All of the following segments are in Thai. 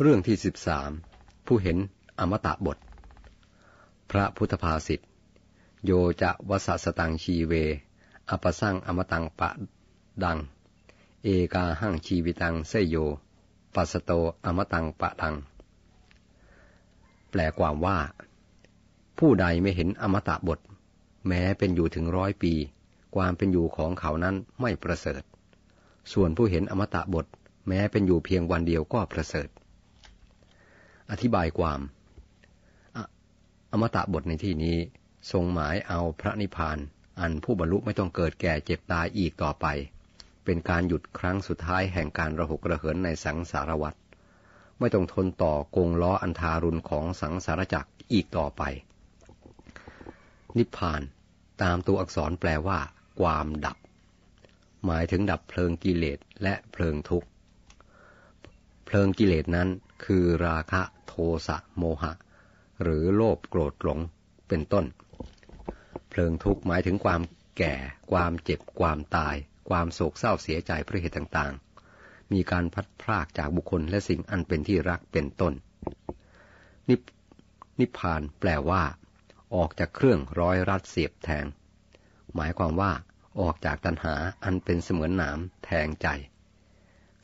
เรื่องที่สิบสามผู้เห็นอมตะบท พระพุทธภาษิตโยจะวสสตังชีเว อปสังอมตังปะดัง เอกาหังชีวิตังเสยโย ปัสโตอมตังปะดัง แปลความว่า ผู้ใดไม่เห็นอมตะบท แม้เป็นอยู่ถึงร้อยปี ความเป็นอยู่ของเขานั้นไม่ประเสริฐ ส่วนผู้เห็นอมตะบท แม้เป็นอยู่เพียงวันเดียวก็ประเสริฐ อธิบายความอมตะบทในที่นี้ ทรงหมายเอาพระนิพพาน อันผู้บรรลุไม่ต้องเกิดแก่เจ็บตายอีกต่อไป เป็นการหยุดครั้งสุดท้ายแห่งการระหกระเหินในสังสารวัฏไม่ต้องทนต่อกงล้ออันทารุณของสังสารจักรอีกต่อไป นิพพานตามตัวอักษรแปลว่า ความดับ หมายถึงดับเพลิงกิเลสและเพลิงทุกข์ เพลิงกิเลสนั้นคือราคะโทสะโมหะ หรือโลภโกรธหลงเป็นต้น เพลิงทุกข์หมายถึงความแก่ ความเจ็บ ความตาย ความโศกเศร้าเสียใจเพราะเหตุต่างๆ มีการพัดพรากจากบุคคลและสิ่งอันเป็นที่รักเป็นต้น นินิพพานแปลว่า ออกจากเครื่องร้อยรัดเสียบแทง หมายความว่าออกจากตัณหาอันเป็นเสมือนหนามแทงใจ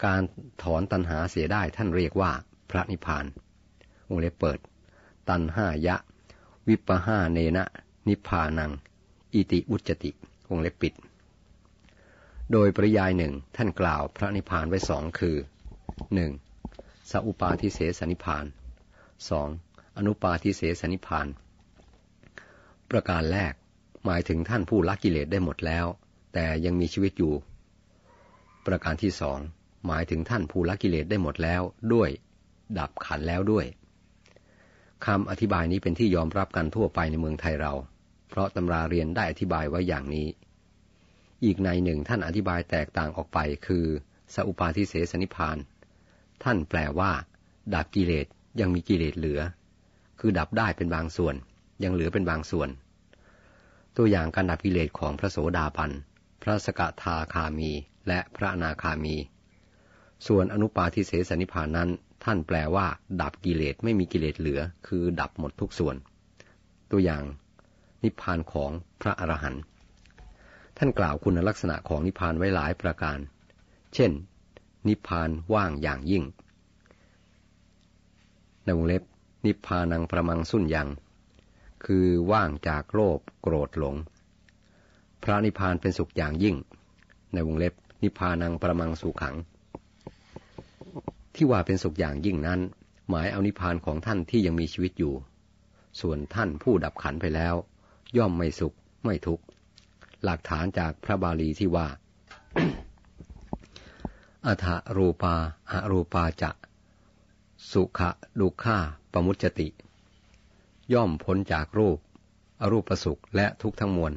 การถอนตัณหาเสียได้ท่านเรียกว่าพระนิพพานวงเล็บเปิด ตันห้ายะ วิปห้าเนนะนิพพานัง อิติอุจติวงเล็บปิด โดยปริยายหนึ่งท่านกล่าวพระนิพพานไว้สองคือหนึ่งสัพปาทิเสสนิพพานสองอนุปาทิเสสนิพพาน ประการแรกหมายถึงท่านผู้ละกิเลสได้หมดแล้ว แต่ยังมีชีวิตอยู่ ประการที่สอง หมายถึงท่านผู้ละกิเลสได้หมดแล้วด้วย ดับขันแล้วด้วยคำอธิบายนี้เป็นที่ยอมรับกันทั่วไปในเมืองไทยเรา เพราะตำราเรียนได้อธิบายไว้อย่างนี้ อีกในหนึ่งท่านอธิบายแตกต่างออกไปคือสัพปาทิเสสนิพาน ท่านแปลว่า ดับกิเลสยังมีกิเลสเหลือ คือดับได้เป็นบางส่วน ยังเหลือเป็นบางส่วน ตัวอย่างการดับกิเลสของพระโสดาบัน พระสกทาคามี และพระนาคามี ส่วนอนุปาทิเสสนิพานนั้น ท่านแปลว่า ดับกิเลสไม่มีกิเลสเหลือ คือดับหมดทุกส่วน ตัวอย่างนิพพานของพระอรหันต์ท่านกล่าวคุณลักษณะของนิพพานไว้หลายประการ เช่น นิพพานว่างอย่างยิ่ง ในวงเล็บ นิพพานังประมังสุนยัง คือว่างจากโลภโกรธหลง พระนิพพานเป็นสุขอย่างยิ่ง ในวงเล็บ นิพพานังประมังสุขัง ที่ว่าเป็นสุขอย่างยิ่งนั้น หมายเอานิพานของท่านที่ยังมีชีวิตอยู่ ส่วนท่านผู้ดับขันไปแล้ว ย่อมไม่สุขไม่ทุกข์หลักฐานจากพระบาลีที่ว่าอัฐรูปาอารูปาจะ สุขะดุขาปมุจติ ย่อมพ้นจากรูป อรูปสุขและทุกทั้งมวล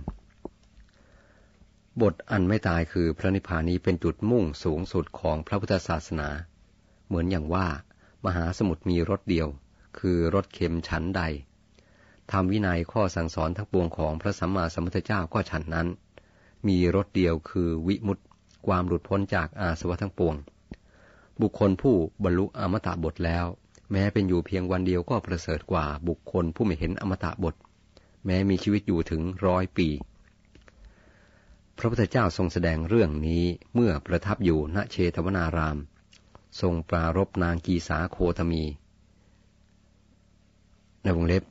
บทอันไม่ตายคือพระนิพพานนี้เป็นจุดมุ่งสูงสุดของพระพุทธศาสนา เหมือนอย่างว่า มหาสมุทรมีรถเดียว คือรถเข็มชั้นใดทำวินัยข้อสั่งสอนทั้งปวงของพระสัมมาสัมพุทธเจ้าก็ฉันนั้น มีรถเดียวคือวิมุตติความหลุดพ้นจากอาสวะทั้งปวง บุคคลผู้บรรลุอมตะบทแล้ว แม้เป็นอยู่เพียงวันเดียวก็ประเสริฐกว่าบุคคลผู้ไม่เห็นอมตะบท แม้มีชีวิตอยู่ถึงร้อยปี พระพุทธเจ้าทรงแสดงเรื่องนี้เมื่อประทับอยู่ณเชตวนาราม ทรงปรารบนางกีสาโคตมี ในวงเล็บ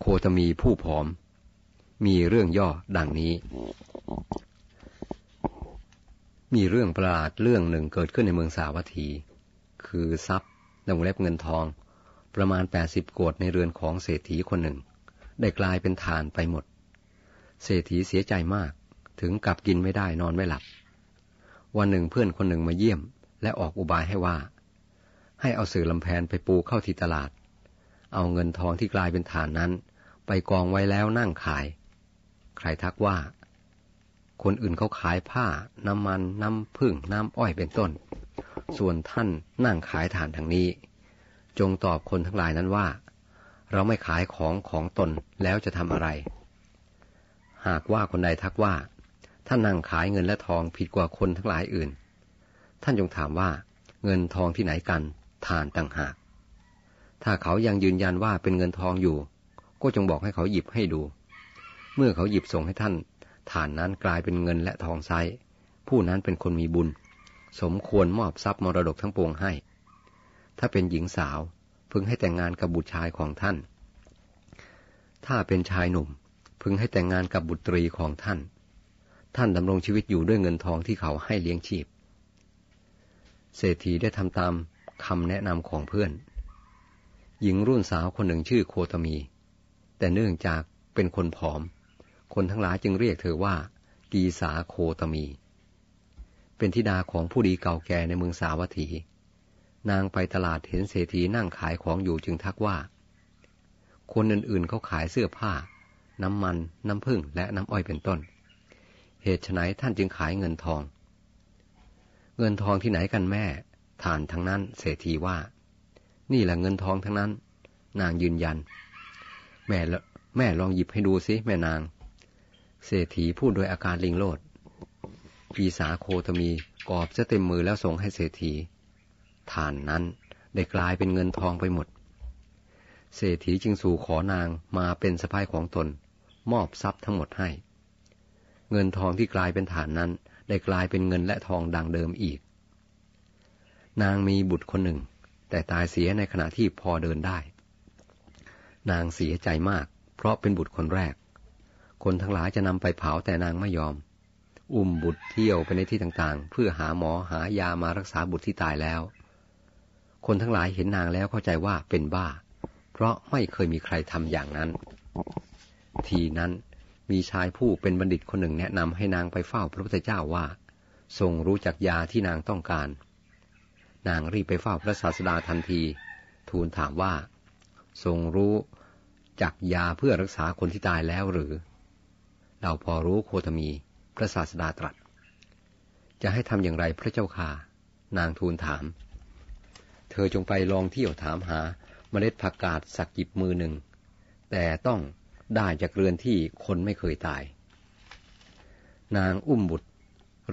โคตมีผู้ผอม มีเรื่องย่อดังนี้ มีเรื่องประหลาดเรื่องหนึ่งเกิดขึ้นในเมืองสาวัตถี คือทรัพย์ในวงเล็บเงินทอง ประมาณแปดสิบโกดในเรือนของเศรษฐีคนหนึ่ง ได้กลายเป็นทานไปหมด เศรษฐีเสียใจมากถึงกับกินไม่ได้นอนไม่หลับ วันหนึ่งเพื่อนคนหนึ่งมาเยี่ยม และออกอุบายให้ว่า ให้เอาสื่อลำแพนไปปูเข้าที่ตลาด เอาเงินทองที่กลายเป็นฐานนั้น ไปกองไว้แล้วนั่งขาย ใครทักว่า คนอื่นเขาขายผ้า น้ำมัน น้ำพึ่งน้ำอ้อยเป็นต้น ส่วนท่านนั่งขายฐานทางนี้ จงตอบคนทั้งหลายนั้นว่า เราไม่ขายของของตนแล้วจะทำอะไร หากว่าคนใดทักว่า ท่านนั่งขายเงินและทองผิดกว่าคนทั้งหลายอื่น ท่านจงถามว่า เงินทองที่ไหนกัน ทานต่างหาก ถ้าเขายังยืนยันว่าเป็นเงินทองอยู่ ก็จงบอกให้เขาหยิบให้ดู เมื่อเขาหยิบส่งให้ท่านฐานนั้นกลายเป็นเงินและทองไซผู้นั้นเป็นคนมีบุญ สมควรมอบทรัพย์มรดกทั้งปวงให้ ถ้าเป็นหญิงสาวพึงให้แต่งงานกับบุตรชายของท่าน ถ้าเป็นชายหนุ่ม พึงให้แต่งงานกับบุตรีของท่าน ท่านดำรงชีวิตอยู่ด้วยเงินทองที่เขาให้เลี้ยงชีพ เศรษฐีได้ทำตามคำแนะนำของเพื่อน หญิงรุ่นสาวคนหนึ่งชื่อโคตมี แต่เนื่องจากเป็นคนผอม คนทั้งหลายจึงเรียกเธอว่า กีสาโคตมี เป็นธิดาของผู้ดีเก่าแก่ในเมืองสาวัตถี นางไปตลาดเห็นเศรษฐีนั่งขายของอยู่จึงทักว่า คนอื่นๆเขาขายเสื้อผ้า น้ำมัน น้ำผึ้งและน้ำอ้อยเป็นต้น เหตุไฉนท่านจึงขายเงินทอง เงินทองที่ไหนกันแม่ฐานทั้งนั้น เศรษฐีว่า นี่แหละเงินทองทั้งนั้น นางยืนยัน แม่ละแม่ลองหยิบให้ดูสิแม่นาง เศรษฐีพูดโดยอาการลิงโลดปีสาโคตมีกอบจะเต็มมือแล้วส่งให้เศรษฐีฐานนั้นได้กลายเป็นเงินทองไปหมด เศรษฐีจึงสู่ขอนางมาเป็นสะพายของตน มอบทรัพย์ทั้งหมดให้ เงินทองที่กลายเป็นฐานนั้น ได้กลายเป็นเงินและทองดังเดิมอีก นางมีบุตรคนหนึ่ง แต่ตายเสียในขณะที่พอเดินได้ นางเสียใจมาก เพราะเป็นบุตรคนแรก คนทั้งหลายจะนำไปเผาแต่นางไม่ยอม อุ้มบุตรเที่ยวไปในที่ต่างๆ เพื่อหาหมอหายามารักษาบุตรที่ตายแล้ว คนทั้งหลายเห็นนางแล้วเข้าใจว่าเป็นบ้า เพราะไม่เคยมีใครทำอย่างนั้น ทีนั้น มีชายผู้เป็นบัณฑิตคนหนึ่งแนะนำให้นางไปเฝ้าพระพุทธเจ้าว่า ทรงรู้จักยาที่นางต้องการ นางรีบไปเฝ้าพระศาสดาทันที ทูลถามว่า ทรงรู้จักยาเพื่อรักษาคนที่ตายแล้วหรือ เราพอรู้โคตมี พระศาสดาตรัส จะให้ทำอย่างไรพระเจ้าค่ะ นางทูลถาม เธอจงไปลองเที่ยวถามหาเมล็ดผักกาดสักจิบมือหนึ่ง แต่ต้อง ได้จากเรือนที่คนไม่เคยตาย นางอุ้มบุตร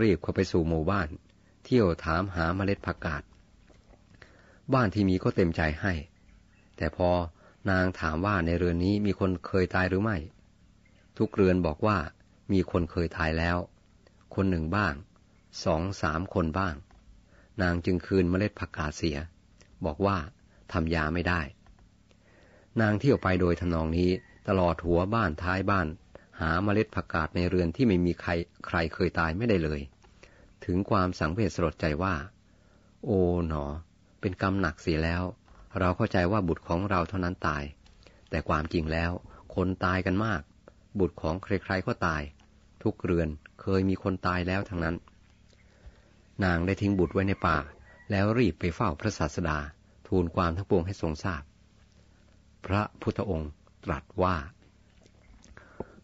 รีบเข้าไปสู่หมู่บ้าน เที่ยวถามหาเมล็ดผักกาดบ้านที่มีก็เต็มใจให้ แต่พอนางถามว่าในเรือนนี้มีคนเคยตายหรือไม่ ทุกเรือนบอกว่ามีคนเคยตายแล้ว คนหนึ่งบ้าง สองสามคนบ้าง นางจึงคืนเมล็ดผักกาดเสีย บอกว่าทำยาไม่ได้ นางเที่ยวไปโดยทนองนี้ ตลอดหัวบ้านท้ายบ้าน หาเมล็ดผักกาดในเรือนที่ไม่มีใครใครเคยตายไม่ได้เลย ถึงความสังเวชสลดใจว่า โอ๋หนอ เป็นกรรมหนักเสียแล้ว เราเข้าใจว่าบุตรของเราเท่านั้นตาย แต่ความจริงแล้วคนตายกันมาก บุตรของใครๆก็ตาย ทุกเรือนเคยมีคนตายแล้วทั้งนั้น นางได้ทิ้งบุตรไว้ในป่า แล้วรีบไปเฝ้าพระศาสดา ทูลความทั้งปวงให้ทรงทราบพระพุทธองค์ ตรัสว่า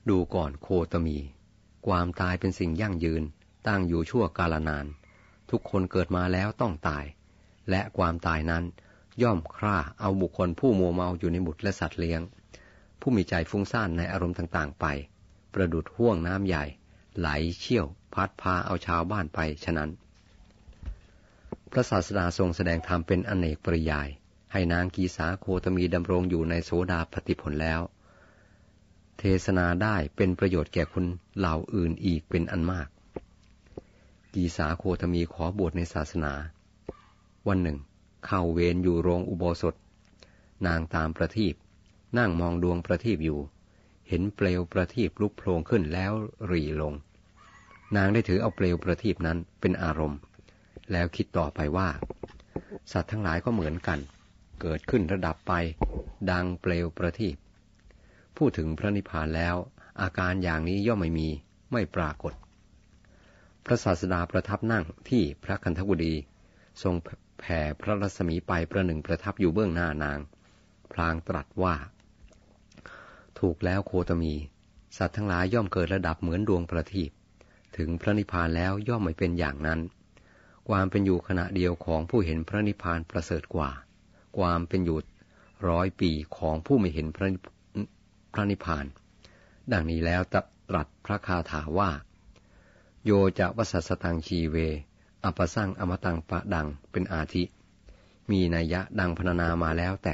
ดูก่อนโคตมี ความตายเป็นสิ่งยั่งยืน ตั้งอยู่ชั่วกาลนาน ทุกคนเกิดมาแล้วต้องตาย และความตายนั้นย่อมฆ่าเอาบุคคลผู้มัวเมาอยู่ในบุตรและสัตว์เลี้ยง ผู้มีใจฟุ้งซ่านในอารมณ์ต่างๆ ไป ประดุดห่วงน้ำใหญ่ ไหลเชี่ยว พัดพาเอาชาวบ้านไปฉะนั้น พระศาสดาทรงแสดงธรรมเป็นอเนกปริยาย ให้นางกีสาโคตมีดำรงอยู่ในโสดาปฏิผลแล้ว เทศนาได้เป็นประโยชน์แก่คนเหล่าอื่นอีกเป็นอันมาก กีสาโคตมีขอบวชในศาสนา วันหนึ่ง เข้าเวรอยู่โรงอุโบสถ นางตามประทีปนั่งมองดวงประทีปอยู่ เห็นเปลวประทีปลุกโผล่ขึ้นแล้วรีลง นางได้ถือเอาเปลวประทีปนั้นเป็นอารมณ์ แล้วคิดต่อไปว่า สัตว์ทั้งหลายก็เหมือนกัน เกิดขึ้นระดับไป ดังเปลวประทีปพูดถึงพระนิพพานแล้ว อาการอย่างนี้ย่อมไม่มีไม่ปรากฏ พระศาสดาประทับนั่งที่พระคันธกุฎีทรงแผ่พระรัศมีไปประหนึ่งประทับอยู่เบื้องหน้านาง พลางตรัสว่า ถูกแล้วโคตมี สัตว์ทั้งหลายย่อมเกิดระดับเหมือนดวงประทีปถึงพระนิพพานแล้วย่อมไม่เป็นอย่างนั้น ความเป็นอยู่ขณะเดียวของผู้เห็นพระนิพพานประเสริฐกว่า ความเป็นอยู่ร้อยปีของผู้ไม่เห็นพระพระนิพพาน ดังนี้แล้วตรัสพระคาถาว่า โยจะวสัสตังชีเวอปสังอมตังปะดังเป็นอาทิ มีนัยยะดังพรรณนามาแล้วแต่